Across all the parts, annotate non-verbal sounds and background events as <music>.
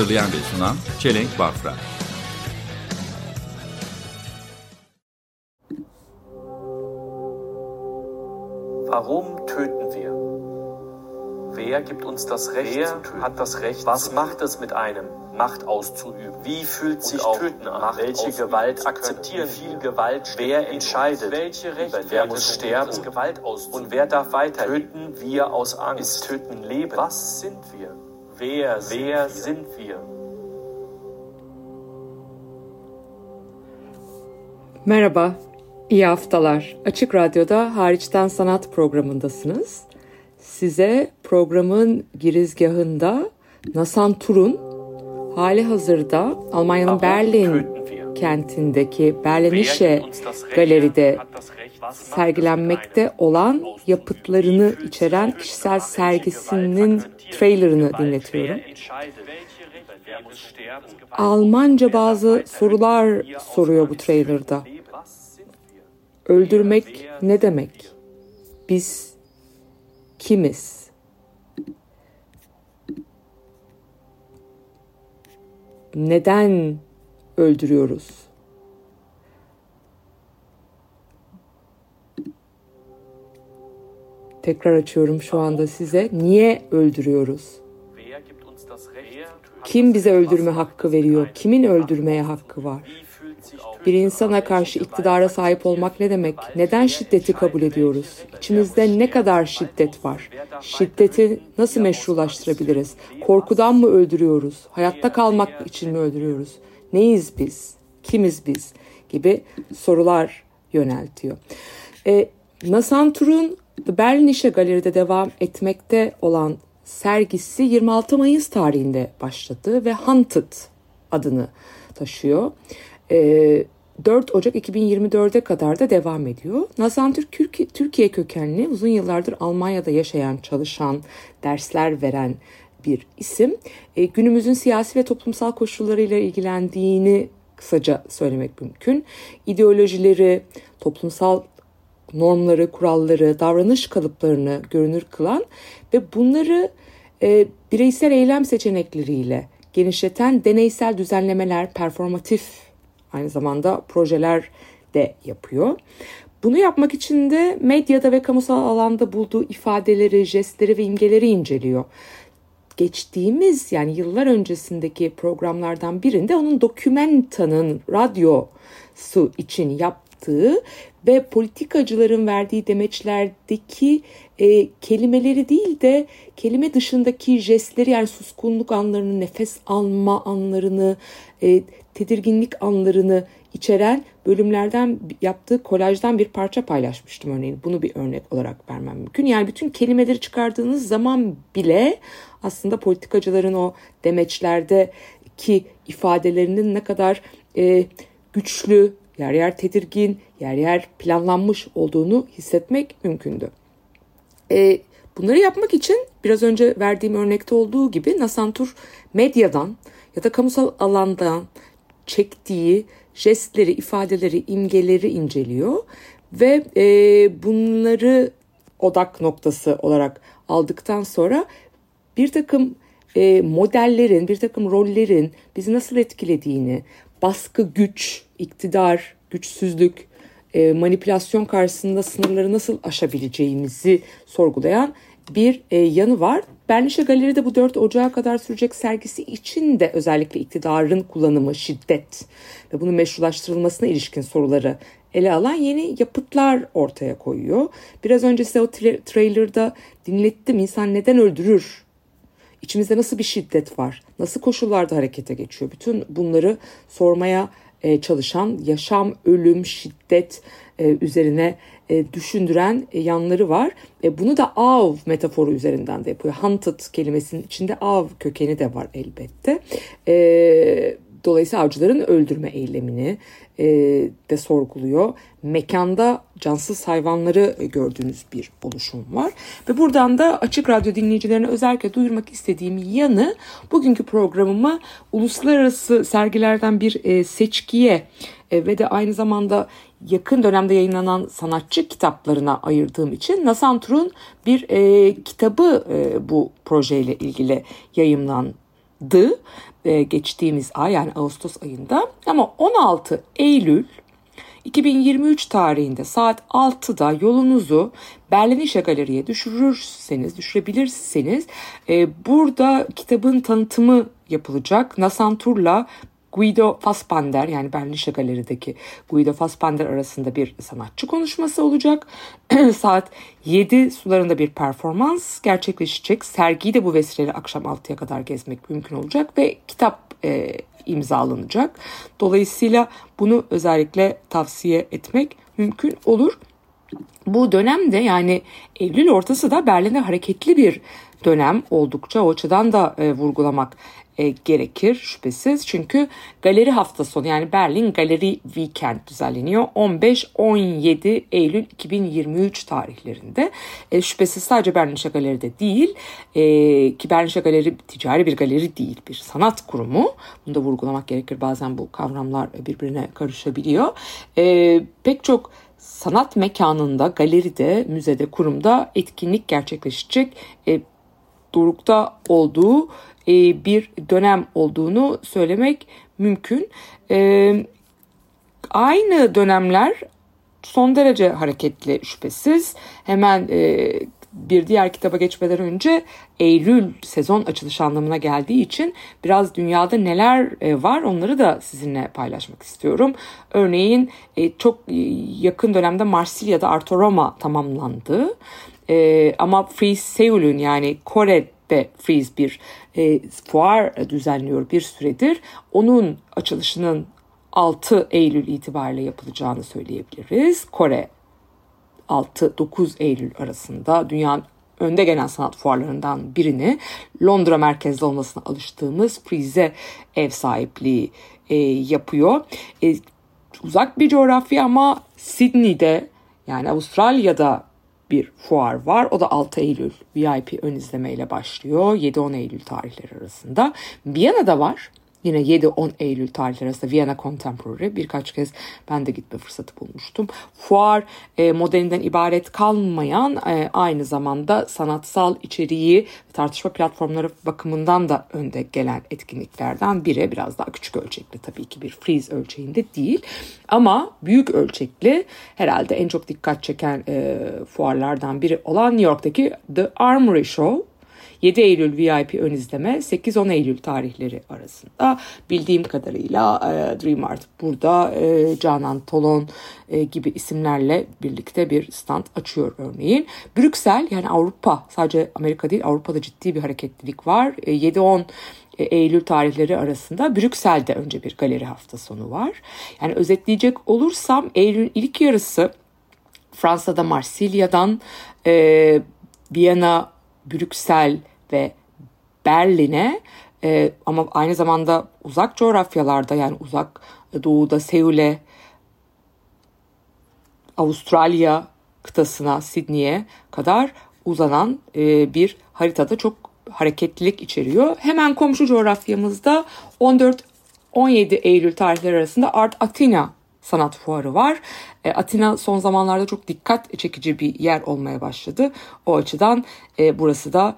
Hazırlayan ve sunan Çelenk Bafra. Warum töten wir? Wer gibt uns das Recht Wer zu töten? hat das Recht? Was macht es mit einem, Macht auszuüben? Wie fühlt sich Töten an? Macht welche Gewalt akzeptieren? Wie viel Gewalt Wer entscheidet? Welche Rechte? Wer muss sterben? Gewalt auszuüben? Und wer darf weiter? Töten wir aus Angst? Ist Töten Leben? Was sind wir? Wer, wer sind wir? Merhaba, iyi haftalar. Açık Radyo'da Hariçten Sanat programındasınız. Size programın girizgahında Nasan Tur'un hali hazırda Almanya'nın Berlin kentindeki Berlinische galeride sergilenmekte olan yapıtlarını içeren kişisel sergisinin? Trailerını dinletiyorum. Almanca bazı sorular soruyor bu trailerda. Öldürmek ne demek? Biz kimiz? Neden öldürüyoruz? Tekrar açıyorum şu anda size. Niye öldürüyoruz? Kim bize öldürme hakkı veriyor? Kimin öldürmeye hakkı var? Bir insana karşı iktidara sahip olmak ne demek? Neden şiddeti kabul ediyoruz? İçimizde ne kadar şiddet var? Şiddeti nasıl meşrulaştırabiliriz? Korkudan mı öldürüyoruz? Hayatta kalmak için mi öldürüyoruz? Neyiz biz? Kimiz biz? Gibi sorular yöneltiyor. E, Nasan The Berlinische Galeri'de devam etmekte olan sergisi 26 Mayıs tarihinde başladı ve Hunted adını taşıyor. Ee, 4 Ocak 2024'e kadar da devam ediyor. Nazan Türk Türkiye, kökenli, uzun yıllardır Almanya'da yaşayan, çalışan, dersler veren bir isim. Ee, günümüzün siyasi ve toplumsal koşullarıyla ilgilendiğini kısaca söylemek mümkün. İdeolojileri, toplumsal normları, kuralları, davranış kalıplarını görünür kılan ve bunları e, bireysel eylem seçenekleriyle genişleten deneysel düzenlemeler, performatif aynı zamanda projeler de yapıyor. Bunu yapmak için de medyada ve kamusal alanda bulduğu ifadeleri, jestleri ve imgeleri inceliyor geçtiğimiz yani yıllar öncesindeki programlardan birinde onun Dokumenta'nın radyosu için yaptığı ve politikacıların verdiği demeçlerdeki e, kelimeleri değil de kelime dışındaki jestleri yani suskunluk anlarını, nefes alma anlarını, e, tedirginlik anlarını içeren bölümlerden yaptığı kolajdan bir parça paylaşmıştım örneğin. Bunu bir örnek olarak vermem mümkün. Yani bütün kelimeleri çıkardığınız zaman bile aslında politikacıların o demeçlerdeki ifadelerinin ne kadar e, güçlü, yer yer tedirgin, yer yer planlanmış olduğunu hissetmek mümkündü. E, bunları yapmak için biraz önce verdiğim örnekte olduğu gibi Nasantur medyadan ya da kamusal alandan çektiği jestleri, ifadeleri, imgeleri inceliyor ve e, bunları odak noktası olarak aldıktan sonra bir takım e, modellerin, bir takım rollerin bizi nasıl etkilediğini, baskı, güç, iktidar, güçsüzlük, e, manipülasyon karşısında sınırları nasıl aşabileceğimizi sorgulayan bir e, yanı var. Berlişe Galeri'de bu 4 Ocağı kadar sürecek sergisi için de özellikle iktidarın kullanımı, şiddet ve bunun meşrulaştırılmasına ilişkin soruları ele alan yeni yapıtlar ortaya koyuyor. Biraz önce size o tra- trailerda dinlettim. İnsan neden öldürür? İçimizde nasıl bir şiddet var? Nasıl koşullarda harekete geçiyor? Bütün bunları sormaya e, çalışan yaşam, ölüm, şiddet e, üzerine e, düşündüren yanları var. Bunu da av metaforu üzerinden de yapıyor. Hunted kelimesinin içinde av kökeni de var elbette. E, dolayısıyla avcıların öldürme eylemini e, de sorguluyor. Mekanda cansız hayvanları e, gördüğünüz bir oluşum var. Ve buradan da Açık Radyo dinleyicilerine özellikle duyurmak istediğim yanı bugünkü programımı uluslararası sergilerden bir e, seçkiye e, ve de aynı zamanda yakın dönemde yayınlanan sanatçı kitaplarına ayırdığım için Nasantur'un bir e, kitabı e, bu projeyle ilgili yayımlandı e, geçtiğimiz ay yani Ağustos ayında ama 16 Eylül 2023 tarihinde saat 6'da yolunuzu Berlinişe Galeri'ye düşürürseniz, düşürebilirseniz e, burada kitabın tanıtımı yapılacak. Nasantur'la Guido Fassbander yani Berlinişe Galeri'deki Guido Fassbander arasında bir sanatçı konuşması olacak. <clears throat> Saat 7 sularında bir performans gerçekleşecek. Sergiyi de bu vesileyle akşam 6'ya kadar gezmek mümkün olacak ve kitap e, imzalanacak. Dolayısıyla bunu özellikle tavsiye etmek mümkün olur. Bu dönemde yani Eylül ortası da Berlin'de hareketli bir dönem oldukça o açıdan da e, vurgulamak e, gerekir şüphesiz. Çünkü galeri hafta sonu yani Berlin Galeri Weekend düzenleniyor. 15-17 Eylül 2023 tarihlerinde. E, şüphesiz sadece Berlinşe Galeri'de değil e, ki Berlinşe Galeri ticari bir galeri değil bir sanat kurumu. Bunu da vurgulamak gerekir. Bazen bu kavramlar birbirine karışabiliyor. E, pek çok sanat mekanında, galeride, müzede, kurumda etkinlik gerçekleşecek. E, dorukta olduğu e, bir dönem olduğunu söylemek mümkün. E, aynı dönemler son derece hareketli şüphesiz. Hemen e, bir diğer kitaba geçmeden önce Eylül sezon açılış anlamına geldiği için biraz dünyada neler var onları da sizinle paylaşmak istiyorum. Örneğin çok yakın dönemde Marsilya'da Arto Roma tamamlandı. Ama Free Seul'ün yani Kore ve Freeze bir e, fuar düzenliyor bir süredir. Onun açılışının 6 Eylül itibariyle yapılacağını söyleyebiliriz. Kore 6-9 Eylül arasında dünyanın önde gelen sanat fuarlarından birini Londra merkezli olmasına alıştığımız Freeze ev sahipliği e, yapıyor. E, uzak bir coğrafya ama Sydney'de yani Avustralya'da bir fuar var. O da 6 Eylül VIP ön izlemeyle başlıyor. 7-10 Eylül tarihleri arasında. Viyana'da var. Yine 7-10 Eylül tarihleri arasında Viyana Contemporary birkaç kez ben de gitme fırsatı bulmuştum. Fuar e, modelinden ibaret kalmayan e, aynı zamanda sanatsal içeriği tartışma platformları bakımından da önde gelen etkinliklerden biri. Biraz daha küçük ölçekli tabii ki bir freeze ölçeğinde değil. Ama büyük ölçekli herhalde en çok dikkat çeken e, fuarlardan biri olan New York'taki The Armory Show 7 Eylül VIP ön izleme 8-10 Eylül tarihleri arasında bildiğim kadarıyla e, Dream Art burada e, Canan Tolon e, gibi isimlerle birlikte bir stand açıyor örneğin. Brüksel yani Avrupa sadece Amerika değil Avrupa'da ciddi bir hareketlilik var. E, 7-10 e, Eylül tarihleri arasında Brüksel'de önce bir galeri hafta sonu var. Yani özetleyecek olursam Eylül ilk yarısı Fransa'da Marsilya'dan e, Viyana, Brüksel ve Berlin'e e, ama aynı zamanda uzak coğrafyalarda yani uzak doğuda Seul'e, Avustralya kıtasına, Sydney'e kadar uzanan e, bir haritada çok hareketlilik içeriyor. Hemen komşu coğrafyamızda 14-17 Eylül tarihleri arasında Art Atina sanat fuarı var. E, Atina son zamanlarda çok dikkat çekici bir yer olmaya başladı. O açıdan e, burası da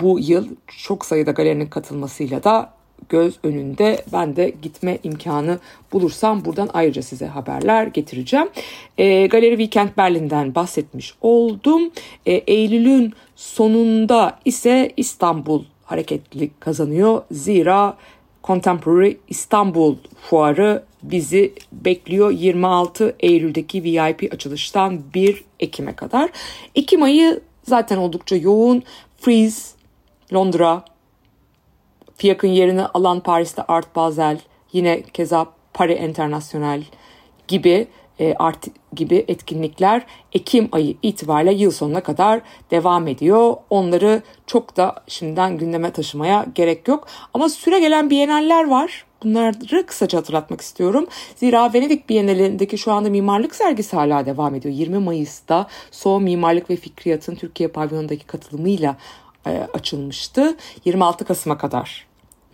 bu yıl çok sayıda galerinin katılmasıyla da göz önünde ben de gitme imkanı bulursam buradan ayrıca size haberler getireceğim. E, Galeri Weekend Berlin'den bahsetmiş oldum. E, Eylül'ün sonunda ise İstanbul hareketlilik kazanıyor. Zira Contemporary İstanbul Fuarı bizi bekliyor 26 Eylül'deki VIP açılıştan 1 Ekim'e kadar. Ekim ayı zaten oldukça yoğun. Freeze, Londra, Fiyak'ın yerini alan Paris'te Art Basel, yine keza Paris International gibi e, art gibi etkinlikler Ekim ayı itibariyle yıl sonuna kadar devam ediyor. Onları çok da şimdiden gündeme taşımaya gerek yok. Ama süre gelen biyeneller var. Bunları kısaca hatırlatmak istiyorum. Zira Venedik Bienalindeki şu anda mimarlık sergisi hala devam ediyor. 20 Mayıs'ta So Mimarlık ve Fikriyat'ın Türkiye pavyonundaki katılımıyla açılmıştı. 26 Kasım'a kadar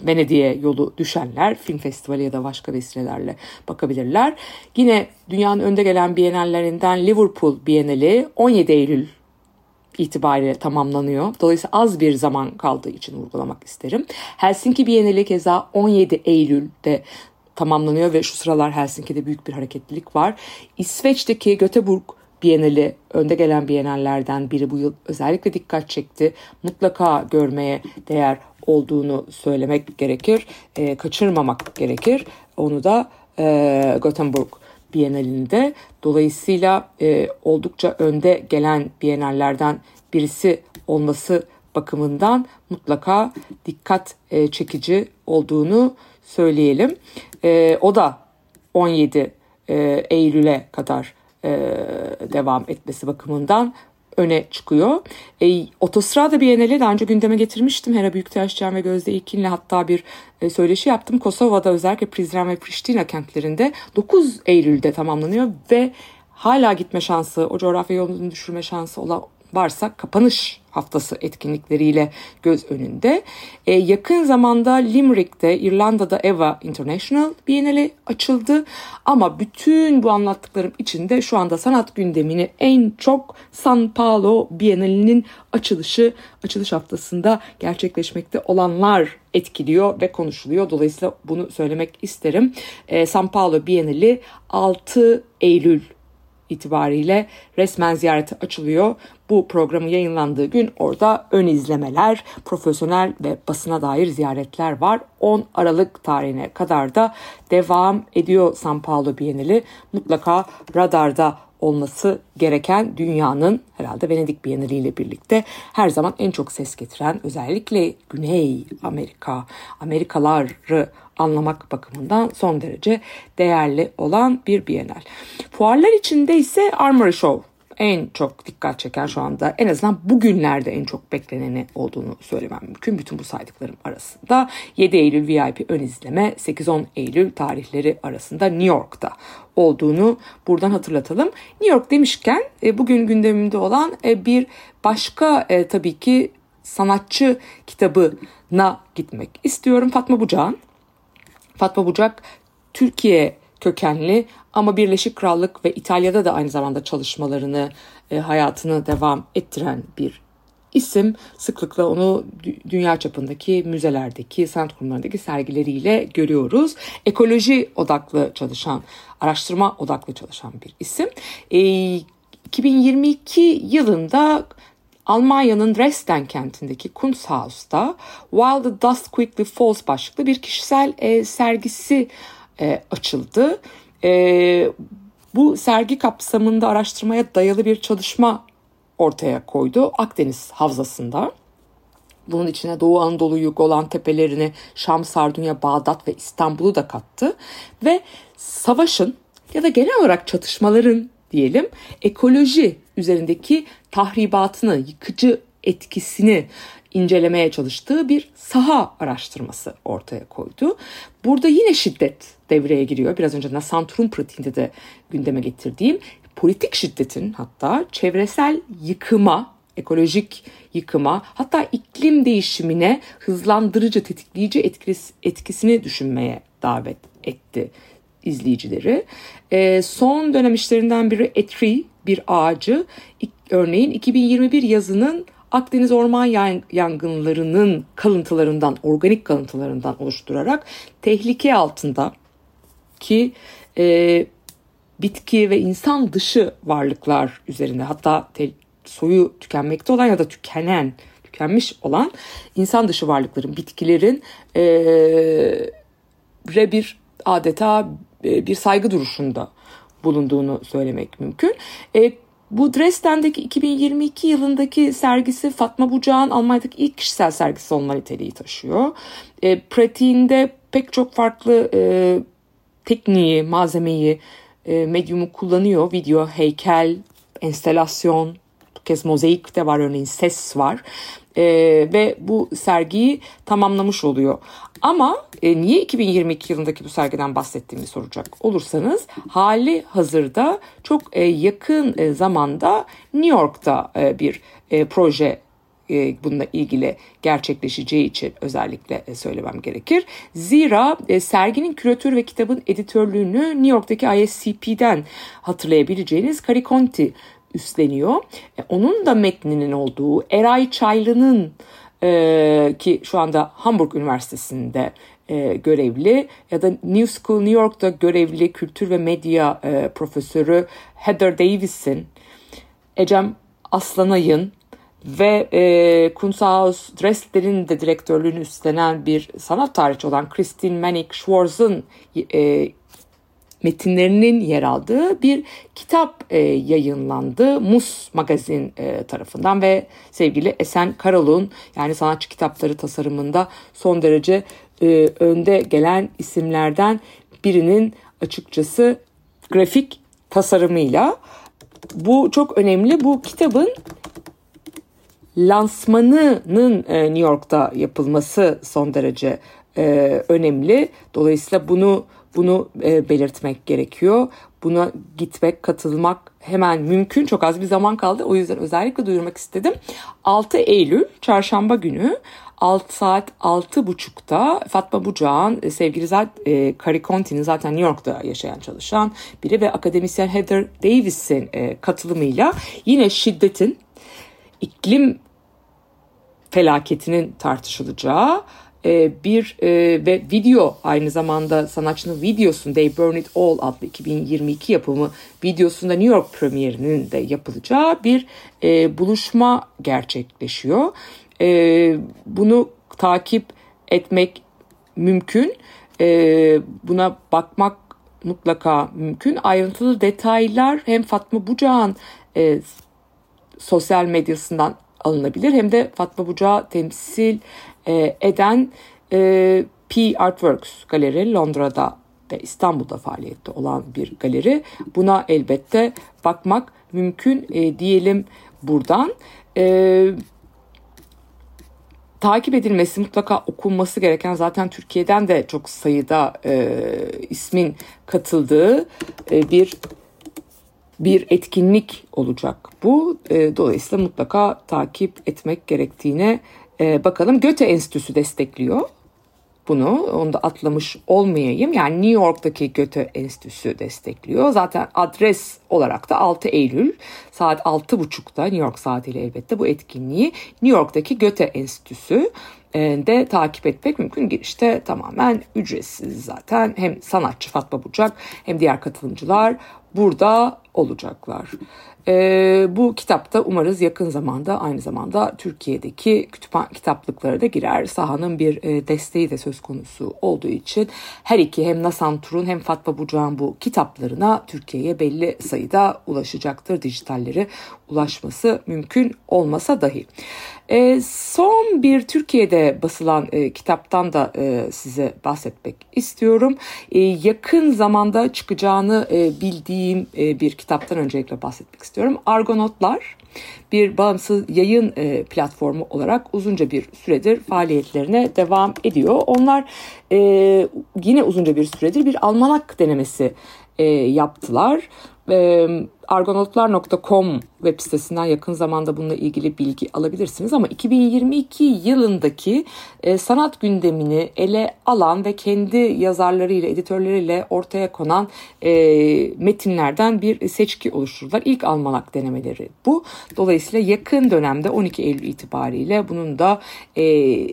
Venedik'e yolu düşenler film festivali ya da başka vesilelerle bakabilirler. Yine dünyanın önde gelen bienallerinden Liverpool Bienali 17 Eylül itibariyle tamamlanıyor. Dolayısıyla az bir zaman kaldığı için vurgulamak isterim. Helsinki Bienali keza 17 Eylül'de tamamlanıyor ve şu sıralar Helsinki'de büyük bir hareketlilik var. İsveç'teki Göteborg Bienali önde gelen bienallerden biri bu yıl özellikle dikkat çekti. Mutlaka görmeye değer olduğunu söylemek gerekir. E, kaçırmamak gerekir. Onu da e, Gothenburg Bienalinde. Dolayısıyla e, oldukça önde gelen bienallerden birisi olması bakımından mutlaka dikkat e, çekici olduğunu söyleyelim. E, o da 17 e, Eylül'e kadar e, devam etmesi bakımından öne çıkıyor. E, Otostrada Bienali daha önce gündeme getirmiştim. Hera Büyüktaşcan ve Gözde İlkin'le hatta bir e, söyleşi yaptım. Kosova'da özellikle Prizren ve Priştina kentlerinde 9 Eylül'de tamamlanıyor ve hala gitme şansı, o coğrafya yolunu düşürme şansı olan varsa kapanış haftası etkinlikleriyle göz önünde. E, yakın zamanda Limerick'te İrlanda'da EVA International Bienali açıldı. Ama bütün bu anlattıklarım içinde şu anda sanat gündemini en çok San Paulo Bienalinin açılışı, açılış haftasında gerçekleşmekte olanlar etkiliyor ve konuşuluyor. Dolayısıyla bunu söylemek isterim. E, San Paulo Bienali 6 Eylül itibariyle resmen ziyareti açılıyor. Bu programın yayınlandığı gün orada ön izlemeler, profesyonel ve basına dair ziyaretler var. 10 Aralık tarihine kadar da devam ediyor San Paulo Bienali. Mutlaka radarda olması gereken dünyanın herhalde Venedik Bienali ile birlikte her zaman en çok ses getiren özellikle Güney Amerika, Amerikaları anlamak bakımından son derece değerli olan bir bienal. Fuarlar içinde ise Armory Show en çok dikkat çeken şu anda en azından bugünlerde en çok bekleneni olduğunu söylemem mümkün. Bütün bu saydıklarım arasında 7 Eylül VIP ön izleme 8-10 Eylül tarihleri arasında New York'ta olduğunu buradan hatırlatalım. New York demişken e, bugün gündemimde olan e, bir başka e, tabii ki sanatçı kitabına gitmek istiyorum. Fatma Bucak'ın. Fatma Bucak Türkiye kökenli ama Birleşik Krallık ve İtalya'da da aynı zamanda çalışmalarını, e, hayatını devam ettiren bir isim. Sıklıkla onu dünya çapındaki müzelerdeki, sanat kurumlarındaki sergileriyle görüyoruz. Ekoloji odaklı çalışan, araştırma odaklı çalışan bir isim. E, 2022 yılında Almanya'nın Dresden kentindeki Kunsthaus'ta While the Dust Quickly Falls başlıklı bir kişisel e, sergisi e, açıldı. E, bu sergi kapsamında araştırmaya dayalı bir çalışma ortaya koydu Akdeniz Havzası'nda. Bunun içine Doğu Anadolu'yu, Golan Tepelerini, Şam, Sardunya, Bağdat ve İstanbul'u da kattı. Ve savaşın ya da genel olarak çatışmaların diyelim ekoloji üzerindeki tahribatını, yıkıcı etkisini incelemeye çalıştığı bir saha araştırması ortaya koydu. Burada yine şiddet devreye giriyor. Biraz önce Nasantrum pratiğinde de gündeme getirdiğim politik şiddetin hatta çevresel yıkıma, ekolojik yıkıma hatta iklim değişimine hızlandırıcı, tetikleyici etkisi, etkisini düşünmeye davet etti izleyicileri. E, son dönem işlerinden biri Etri, bir ağacı. Örneğin 2021 yazının Akdeniz orman yangınlarının kalıntılarından, organik kalıntılarından oluşturarak tehlike altında ki e, bitki ve insan dışı varlıklar üzerinde hatta te, soyu tükenmekte olan ya da tükenen, tükenmiş olan insan dışı varlıkların, bitkilerin e, bir adeta e, bir saygı duruşunda bulunduğunu söylemek mümkün. E, bu Dresden'deki 2022 yılındaki sergisi Fatma Bucak'ın Almanya'daki ilk kişisel sergisi olma niteliği taşıyor. E, pratiğinde pek çok farklı e, tekniği, malzemeyi, e, medyumu kullanıyor. Video, heykel, enstelasyon, bu kez mozaik de var örneğin ses var. E, ve bu sergiyi tamamlamış oluyor. Ama e, niye 2022 yılındaki bu sergiden bahsettiğimi soracak olursanız hali hazırda çok e, yakın e, zamanda New York'ta e, bir e, proje e, bununla ilgili gerçekleşeceği için özellikle e, söylemem gerekir. Zira e, serginin küratörü ve kitabın editörlüğünü New York'taki ISCP'den hatırlayabileceğiniz Cari Conti üstleniyor. Onun da metninin olduğu Eray Çaylı'nın ki şu anda Hamburg Üniversitesi'nde görevli ya da New School New York'ta görevli kültür ve medya profesörü Heather Davis'in, Ecem Aslanay'ın ve e, Kunsthaus Dresden'in de direktörlüğünü üstlenen bir sanat tarihçi olan Christine Manik Schwarz'ın e, metinlerinin yer aldığı bir kitap e, yayınlandı Mus Magazin e, tarafından ve sevgili Esen Karalun yani sanatçı kitapları tasarımında son derece e, önde gelen isimlerden birinin açıkçası grafik tasarımıyla bu çok önemli. Bu kitabın lansmanının e, New York'ta yapılması son derece e, önemli. Dolayısıyla bunu bunu e, belirtmek gerekiyor. Buna gitmek, katılmak hemen mümkün. Çok az bir zaman kaldı. O yüzden özellikle duyurmak istedim. 6 Eylül çarşamba günü 6 saat 6.30'da Fatma Bucağ'ın sevgili zaten e, Carrie Conti'nin zaten New York'ta yaşayan çalışan biri ve akademisyen Heather Davis'in e, katılımıyla yine şiddetin iklim felaketinin tartışılacağı e, bir e, ve video aynı zamanda sanatçının videosun They Burn It All adlı 2022 yapımı videosunda New York premierinin de yapılacağı bir e, buluşma gerçekleşiyor. Bunu takip etmek mümkün. Buna bakmak mutlaka mümkün. Ayrıntılı detaylar hem Fatma Bucağ'ın sosyal medyasından alınabilir hem de Fatma Bucağı temsil e, eden e, P Artworks galeri Londra'da ve İstanbul'da faaliyette olan bir galeri. Buna elbette bakmak mümkün e, diyelim buradan. Takip edilmesi mutlaka okunması gereken zaten Türkiye'den de çok sayıda e, ismin katıldığı e, bir bir etkinlik olacak bu. E, dolayısıyla mutlaka takip etmek gerektiğine e, bakalım. Göte Enstitüsü destekliyor bunu. Onu da atlamış olmayayım. Yani New York'taki Göte Enstitüsü destekliyor. Zaten adres olarak da 6 Eylül saat 6.30'da New York saatiyle elbette bu etkinliği New York'taki Göte Enstitüsü e, de takip etmek mümkün. Girişte tamamen ücretsiz zaten. Hem sanatçı Fatma Bucak hem diğer katılımcılar burada olacaklar. E, bu kitapta umarız yakın zamanda aynı zamanda Türkiye'deki kütüphane kitaplıklara da girer. Sahanın bir e, desteği de söz konusu olduğu için her iki hem Nasan Tur'un hem Fatma Bucak'ın bu kitaplarına Türkiye'ye belli sayıda ulaşacaktır. Dijitalleri ulaşması mümkün olmasa dahi. E, son bir Türkiye'de basılan e, kitaptan da e, size bahsetmek istiyorum. E, yakın zamanda çıkacağını e, bildiğim e, bir kitaptan öncelikle bahsetmek istiyorum. Argonotlar bir bağımsız yayın e, platformu olarak uzunca bir süredir faaliyetlerine devam ediyor. Onlar e, yine uzunca bir süredir bir almanak denemesi e, yaptılar e, argonotlar.com web sitesinden yakın zamanda bununla ilgili bilgi alabilirsiniz ama 2022 yılındaki e, sanat gündemini ele alan ve kendi yazarlarıyla, editörleriyle ortaya konan e, metinlerden bir seçki oluşturdular. İlk almanak denemeleri bu. Dolayısıyla yakın dönemde 12 Eylül itibariyle bunun da e,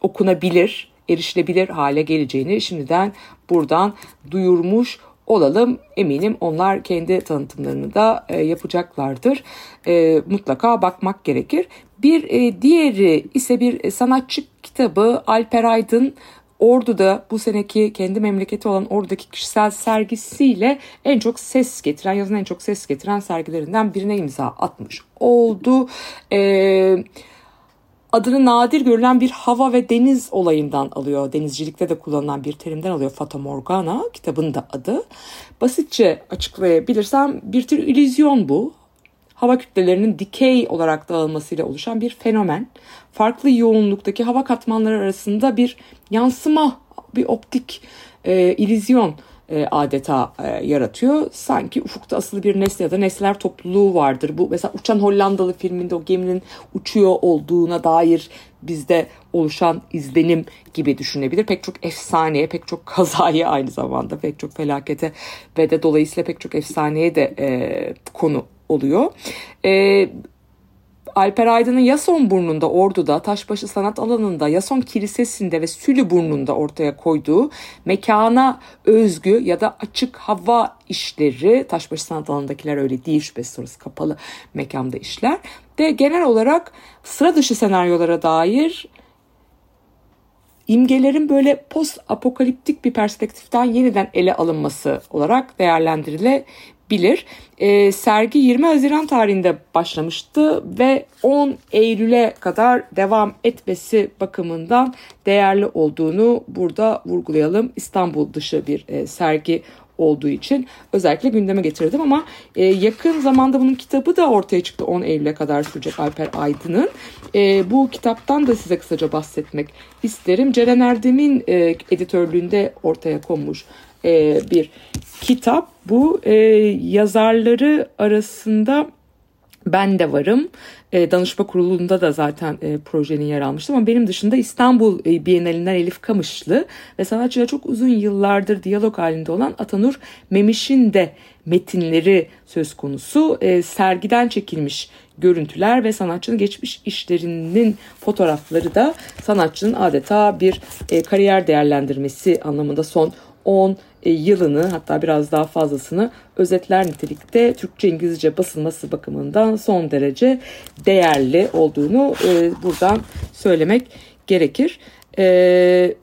okunabilir, erişilebilir hale geleceğini şimdiden buradan duyurmuş olalım. Eminim onlar kendi tanıtımlarını da e, yapacaklardır. E, mutlaka bakmak gerekir. Bir e, diğeri ise bir sanatçı kitabı Alper Aydın Ordu'da bu seneki kendi memleketi olan Ordu'daki kişisel sergisiyle en çok ses getiren, yazın en çok ses getiren sergilerinden birine imza atmış oldu. Eee adını nadir görülen bir hava ve deniz olayından alıyor. Denizcilikte de kullanılan bir terimden alıyor Fata Morgana kitabın da adı. Basitçe açıklayabilirsem bir tür illüzyon bu. Hava kütlelerinin dikey olarak dağılmasıyla oluşan bir fenomen. Farklı yoğunluktaki hava katmanları arasında bir yansıma, bir optik e, illüzyon e, adeta e, yaratıyor. Sanki ufukta asılı bir nesne ya da nesneler topluluğu vardır. Bu mesela Uçan Hollandalı filminde o geminin uçuyor olduğuna dair bizde oluşan izlenim gibi düşünebilir. Pek çok efsaneye, pek çok kazaya <laughs> aynı zamanda pek çok felakete ve de dolayısıyla pek çok efsaneye de e, konu oluyor. E, Alper Aydın'ın Yason burnunda Ordu'da, Taşbaşı Sanat Alanı'nda, Yason Kilisesi'nde ve Sülü burnunda ortaya koyduğu mekana özgü ya da açık hava işleri, Taşbaşı Sanat Alanı'ndakiler öyle değil şüphesiz orası kapalı mekanda işler de genel olarak sıra dışı senaryolara dair imgelerin böyle post apokaliptik bir perspektiften yeniden ele alınması olarak değerlendirilebilir. E, sergi 20 Haziran tarihinde başlamıştı ve 10 Eylül'e kadar devam etmesi bakımından değerli olduğunu burada vurgulayalım. İstanbul dışı bir e, sergi olduğu için özellikle gündeme getirdim ama e, yakın zamanda bunun kitabı da ortaya çıktı 10 Eylül'e kadar sürecek Alper Aydın'ın. E, bu kitaptan da size kısaca bahsetmek isterim. Ceren Erdem'in e, editörlüğünde ortaya konmuş e, bir kitap. Bu e, yazarları arasında ben de varım. E, danışma kurulunda da zaten e, projenin yer almıştım ama benim dışında İstanbul e, Bienalinden Elif Kamışlı ve sanatçıyla çok uzun yıllardır diyalog halinde olan Atanur Memiş'in de metinleri söz konusu. E, sergiden çekilmiş görüntüler ve sanatçının geçmiş işlerinin fotoğrafları da sanatçının adeta bir e, kariyer değerlendirmesi anlamında son 10 e, yılını hatta biraz daha fazlasını özetler nitelikte Türkçe İngilizce basılması bakımından son derece değerli olduğunu e, buradan söylemek gerekir. E,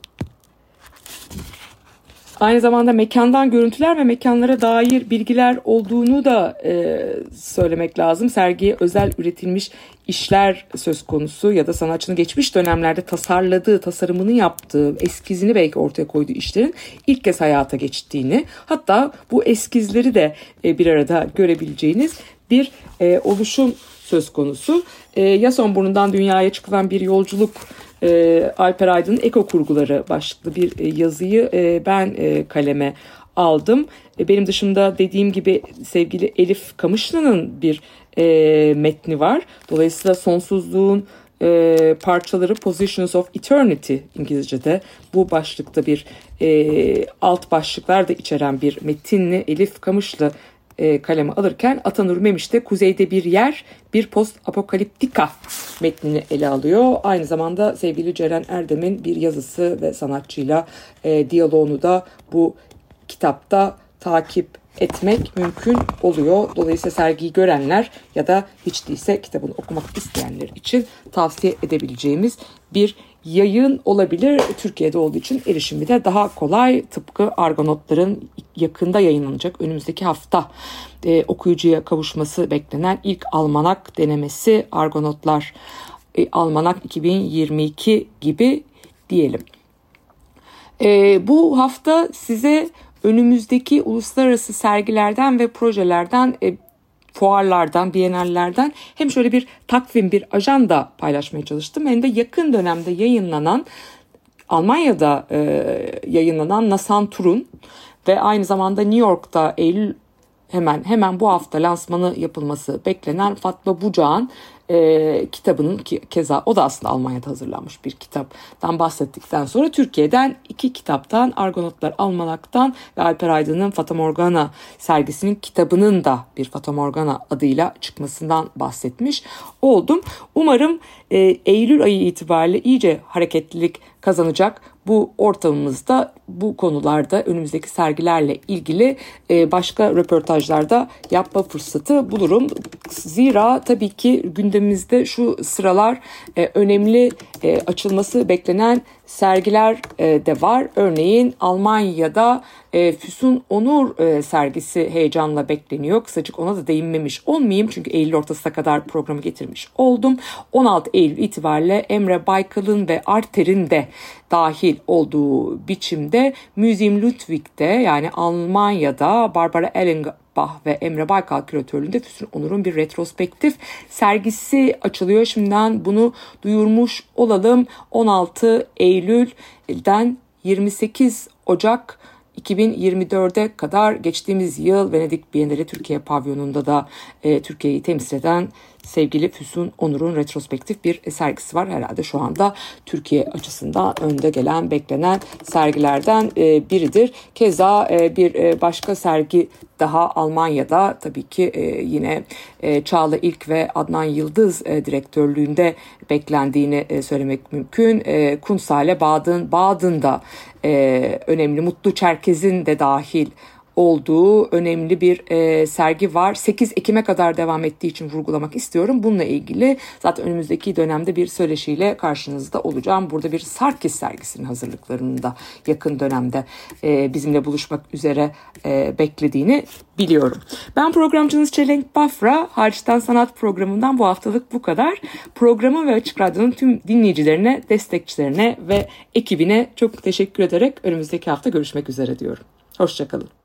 aynı zamanda mekandan görüntüler ve mekanlara dair bilgiler olduğunu da e, söylemek lazım. Sergiye özel üretilmiş işler söz konusu ya da sanatçının geçmiş dönemlerde tasarladığı, tasarımını yaptığı, eskizini belki ortaya koyduğu işlerin ilk kez hayata geçtiğini, hatta bu eskizleri de e, bir arada görebileceğiniz bir e, oluşum söz konusu. E, Yason burnundan dünyaya çıkılan bir yolculuk e, Alper Aydın'ın Eko Kurguları başlıklı bir e, yazıyı e, ben kaleme aldım. Benim dışımda dediğim gibi sevgili Elif Kamışlı'nın bir metni var. Dolayısıyla sonsuzluğun parçaları Positions of Eternity İngilizce'de bu başlıkta bir alt başlıklar da içeren bir metinli Elif Kamışlı e, kaleme alırken Atanur Memiş de Kuzeyde Bir Yer bir post apokaliptika metnini ele alıyor. Aynı zamanda sevgili Ceren Erdem'in bir yazısı ve sanatçıyla e, diyaloğunu da bu kitapta takip etmek mümkün oluyor. Dolayısıyla sergiyi görenler ya da hiç değilse kitabını okumak isteyenler için tavsiye edebileceğimiz bir yayın olabilir. Türkiye'de olduğu için erişimi de daha kolay. Tıpkı Argonotların yakında yayınlanacak önümüzdeki hafta e, okuyucuya kavuşması beklenen ilk almanak denemesi Argonotlar e, Almanak 2022 gibi diyelim. E, bu hafta size önümüzdeki uluslararası sergilerden ve projelerden e, fuarlardan, bienallerden hem şöyle bir takvim, bir ajanda paylaşmaya çalıştım. Hem de yakın dönemde yayınlanan Almanya'da e, yayınlanan Nasan Tur'un ve aynı zamanda New York'ta Eylül hemen hemen bu hafta lansmanı yapılması beklenen Fatma Bucak'ın e, kitabının ki keza o da aslında Almanya'da hazırlanmış bir kitaptan bahsettikten sonra Türkiye'den iki kitaptan Argonotlar Almanak'tan ve Alper Aydın'ın Fata Morgana sergisinin kitabının da bir Fata Morgana adıyla çıkmasından bahsetmiş oldum. Umarım e, Eylül ayı itibariyle iyice hareketlilik kazanacak bu ortamımızda bu konularda önümüzdeki sergilerle ilgili e, başka röportajlarda yapma fırsatı bulurum. Zira tabii ki gündemimizde şu sıralar e, önemli e, açılması beklenen sergiler de var. Örneğin Almanya'da Füsun Onur sergisi heyecanla bekleniyor. Kısacık ona da değinmemiş olmayayım çünkü Eylül ortasına kadar programı getirmiş oldum. 16 Eylül itibariyle Emre Baykal'ın ve Arter'in de dahil olduğu biçimde Museum Ludwig'de yani Almanya'da Barbara Ellenbach ve Emre Baykal küratörlüğünde Füsun Onur'un bir retrospektif sergisi açılıyor. Şimdiden bunu duyurmuş olalım. 16 Eylül'den 28 Ocak 2024'e kadar geçtiğimiz yıl Venedik Bienali Türkiye pavyonunda da e, Türkiye'yi temsil eden sevgili Füsun Onur'un retrospektif bir sergisi var. Herhalde şu anda Türkiye açısından önde gelen beklenen sergilerden e, biridir. Keza e, bir e, başka sergi daha Almanya'da tabii ki yine Çağla İlk ve Adnan Yıldız direktörlüğünde beklendiğini söylemek mümkün. Kunsale Badın, Badın'da e, önemli Mutlu Çerkez'in de dahil olduğu önemli bir e, sergi var. 8 Ekim'e kadar devam ettiği için vurgulamak istiyorum. Bununla ilgili zaten önümüzdeki dönemde bir söyleşiyle karşınızda olacağım. Burada bir Sarkis sergisinin hazırlıklarını da yakın dönemde e, bizimle buluşmak üzere e, beklediğini biliyorum. Ben programcınız Çelenk Bafra. Hariçten Sanat programından bu haftalık bu kadar. Programı ve Açık Radyo'nun tüm dinleyicilerine, destekçilerine ve ekibine çok teşekkür ederek önümüzdeki hafta görüşmek üzere diyorum. Hoşçakalın.